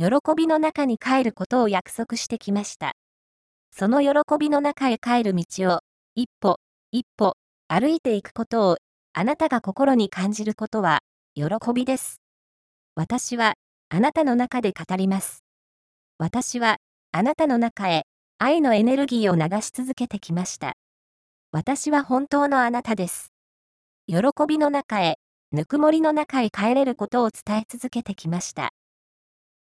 喜びの中に帰ることを約束してきました。その喜びの中へ帰る道を、一歩、一歩、歩いていくことを、あなたが心に感じることは、喜びです。私は、あなたの中で語ります。私は、あなたの中へ、愛のエネルギーを流し続けてきました。私は本当のあなたです。喜びの中へ、ぬくもりの中へ帰れることを伝え続けてきました。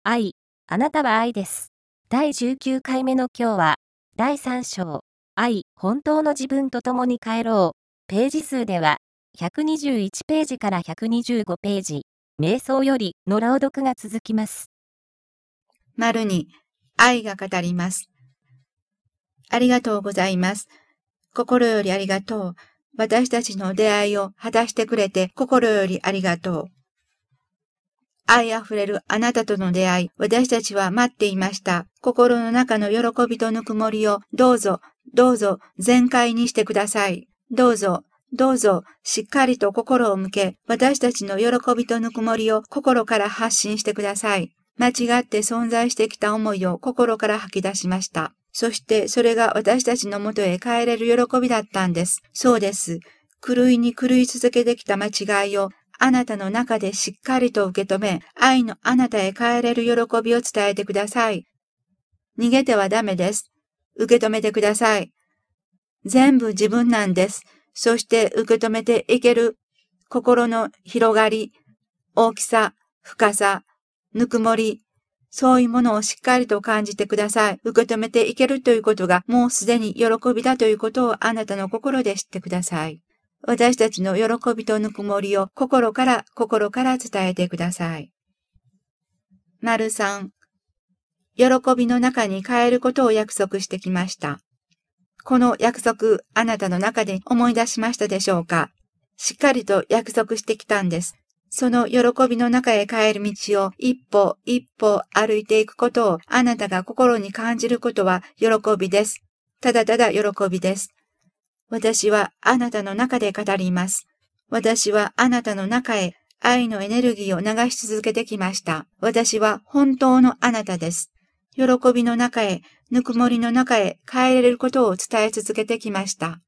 愛、あなたは愛です。第19回目の今日は、第3章、愛、本当の自分と共に帰ろう。ページ数では、121ページから125ページ、瞑想よりの朗読が続きます。丸に、愛が語ります。ありがとうございます。心よりありがとう。私たちの出会いを果たしてくれて心よりありがとう。愛あふれるあなたとの出会い、私たちは待っていました。心の中の喜びとぬくもりをどうぞ、どうぞ全開にしてください。どうぞ、どうぞ、しっかりと心を向け、私たちの喜びとぬくもりを心から発信してください。間違って存在してきた思いを心から吐き出しました。そしてそれが私たちのもとへ帰れる喜びだったんです。そうです。狂いに狂い続けてきた間違いをあなたの中でしっかりと受け止め、愛のあなたへ帰れる喜びを伝えてください。逃げてはダメです。受け止めてください。全部自分なんです。そして受け止めていける心の広がり、大きさ、深さ、ぬくもり、そういうものをしっかりと感じてください。受け止めていけるということがもうすでに喜びだということをあなたの心で知ってください。私たちの喜びとぬくもりを心から心から伝えてください。丸三、喜びの中に変えることを約束してきました。この約束、あなたの中で思い出しましたでしょうか？しっかりと約束してきたんです。その喜びの中へ帰る道を一歩一歩歩いていくことをあなたが心に感じることは喜びです。ただただ喜びです。私はあなたの中で語ります。私はあなたの中へ愛のエネルギーを流し続けてきました。私は本当のあなたです。喜びの中へ、ぬくもりの中へ帰れることを伝え続けてきました。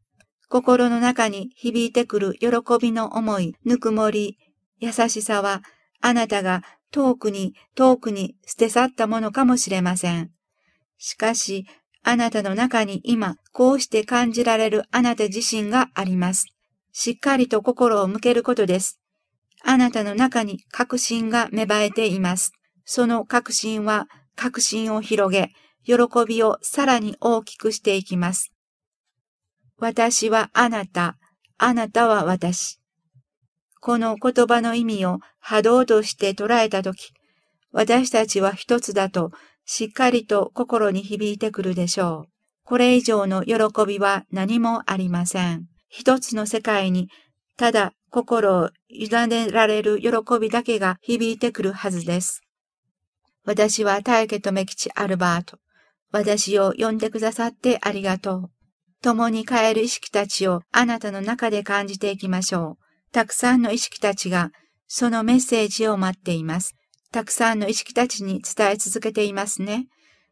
心の中に響いてくる喜びの思い、ぬくもり、優しさは、あなたが遠くに遠くに捨て去ったものかもしれません。しかし、あなたの中に今、こうして感じられるあなた自身があります。しっかりと心を向けることです。あなたの中に確信が芽生えています。その確信は確信を広げ、喜びをさらに大きくしていきます。私はあなた、あなたは私。この言葉の意味を波動として捉えたとき、私たちは一つだとしっかりと心に響いてくるでしょう。これ以上の喜びは何もありません。一つの世界にただ心を委ねられる喜びだけが響いてくるはずです。私は大家とメ吉アルバート。私を呼んでくださってありがとう。共に帰る意識たちをあなたの中で感じていきましょう。たくさんの意識たちがそのメッセージを待っています。たくさんの意識たちに伝え続けていますね。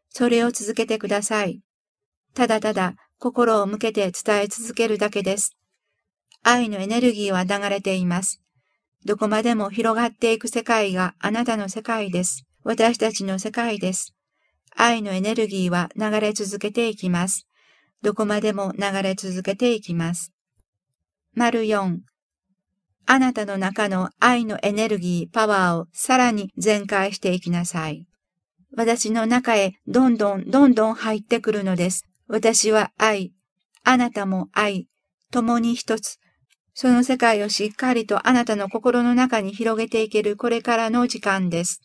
それを続けてください。ただただ心を向けて伝え続けるだけです。愛のエネルギーは流れています。どこまでも広がっていく世界があなたの世界です。私たちの世界です。愛のエネルギーは流れ続けていきます。どこまでも流れ続けていきます。丸4あなたの中の愛のエネルギー、パワーをさらに全開していきなさい。私の中へどんどんどんどん入ってくるのです。私は愛。あなたも愛。共に一つ。その世界をしっかりとあなたの心の中に広げていけるこれからの時間です。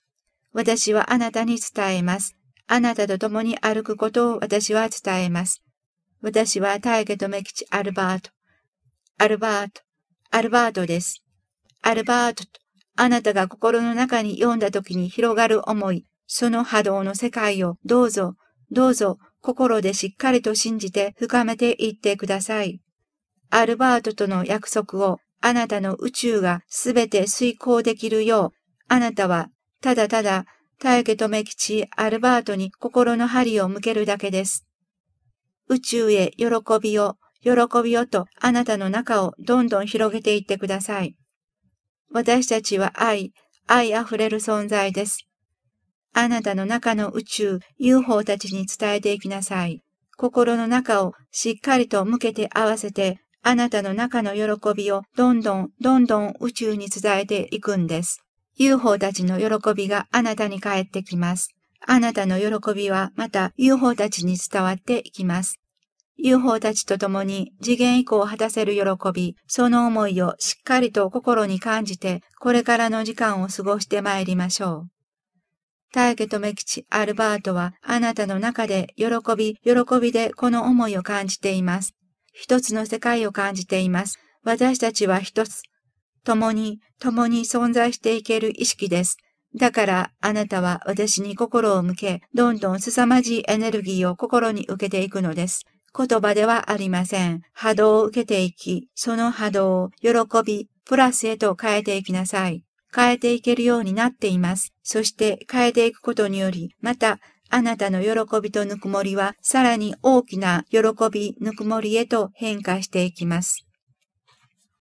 私はあなたに伝えます。あなたと共に歩くことを私は伝えます。私は大家とメキチアルバート。アルバート。アルバートです。アルバートと、あなたが心の中に読んだ時に広がる思い、その波動の世界をどうぞ、どうぞ心でしっかりと信じて深めていってください。アルバートとの約束をあなたの宇宙がすべて遂行できるよう、あなたはただただ大家留吉アルバートに心の針を向けるだけです。宇宙へ喜びを、喜びをとあなたの中をどんどん広げていってください。私たちは愛、愛あふれる存在です。あなたの中の宇宙、UFO たちに伝えていきなさい。心の中をしっかりと向けて合わせて、あなたの中の喜びをどんどんどんどん宇宙に伝えていくんです。UFO たちの喜びがあなたに返ってきます。あなたの喜びはまた UFO たちに伝わっていきます。UFO たちと共に次元以降を果たせる喜び、その思いをしっかりと心に感じて、これからの時間を過ごしてまいりましょう。大家とめ吉アルバートはあなたの中で喜び、喜びでこの思いを感じています。一つの世界を感じています。私たちは一つ。共に、共に存在していける意識です。だからあなたは私に心を向け、どんどん凄まじいエネルギーを心に受けていくのです。言葉ではありません。波動を受けていき、その波動を喜び、プラスへと変えていきなさい。変えていけるようになっています。そして変えていくことにより、またあなたの喜びとぬくもりはさらに大きな喜び、ぬくもりへと変化していきます。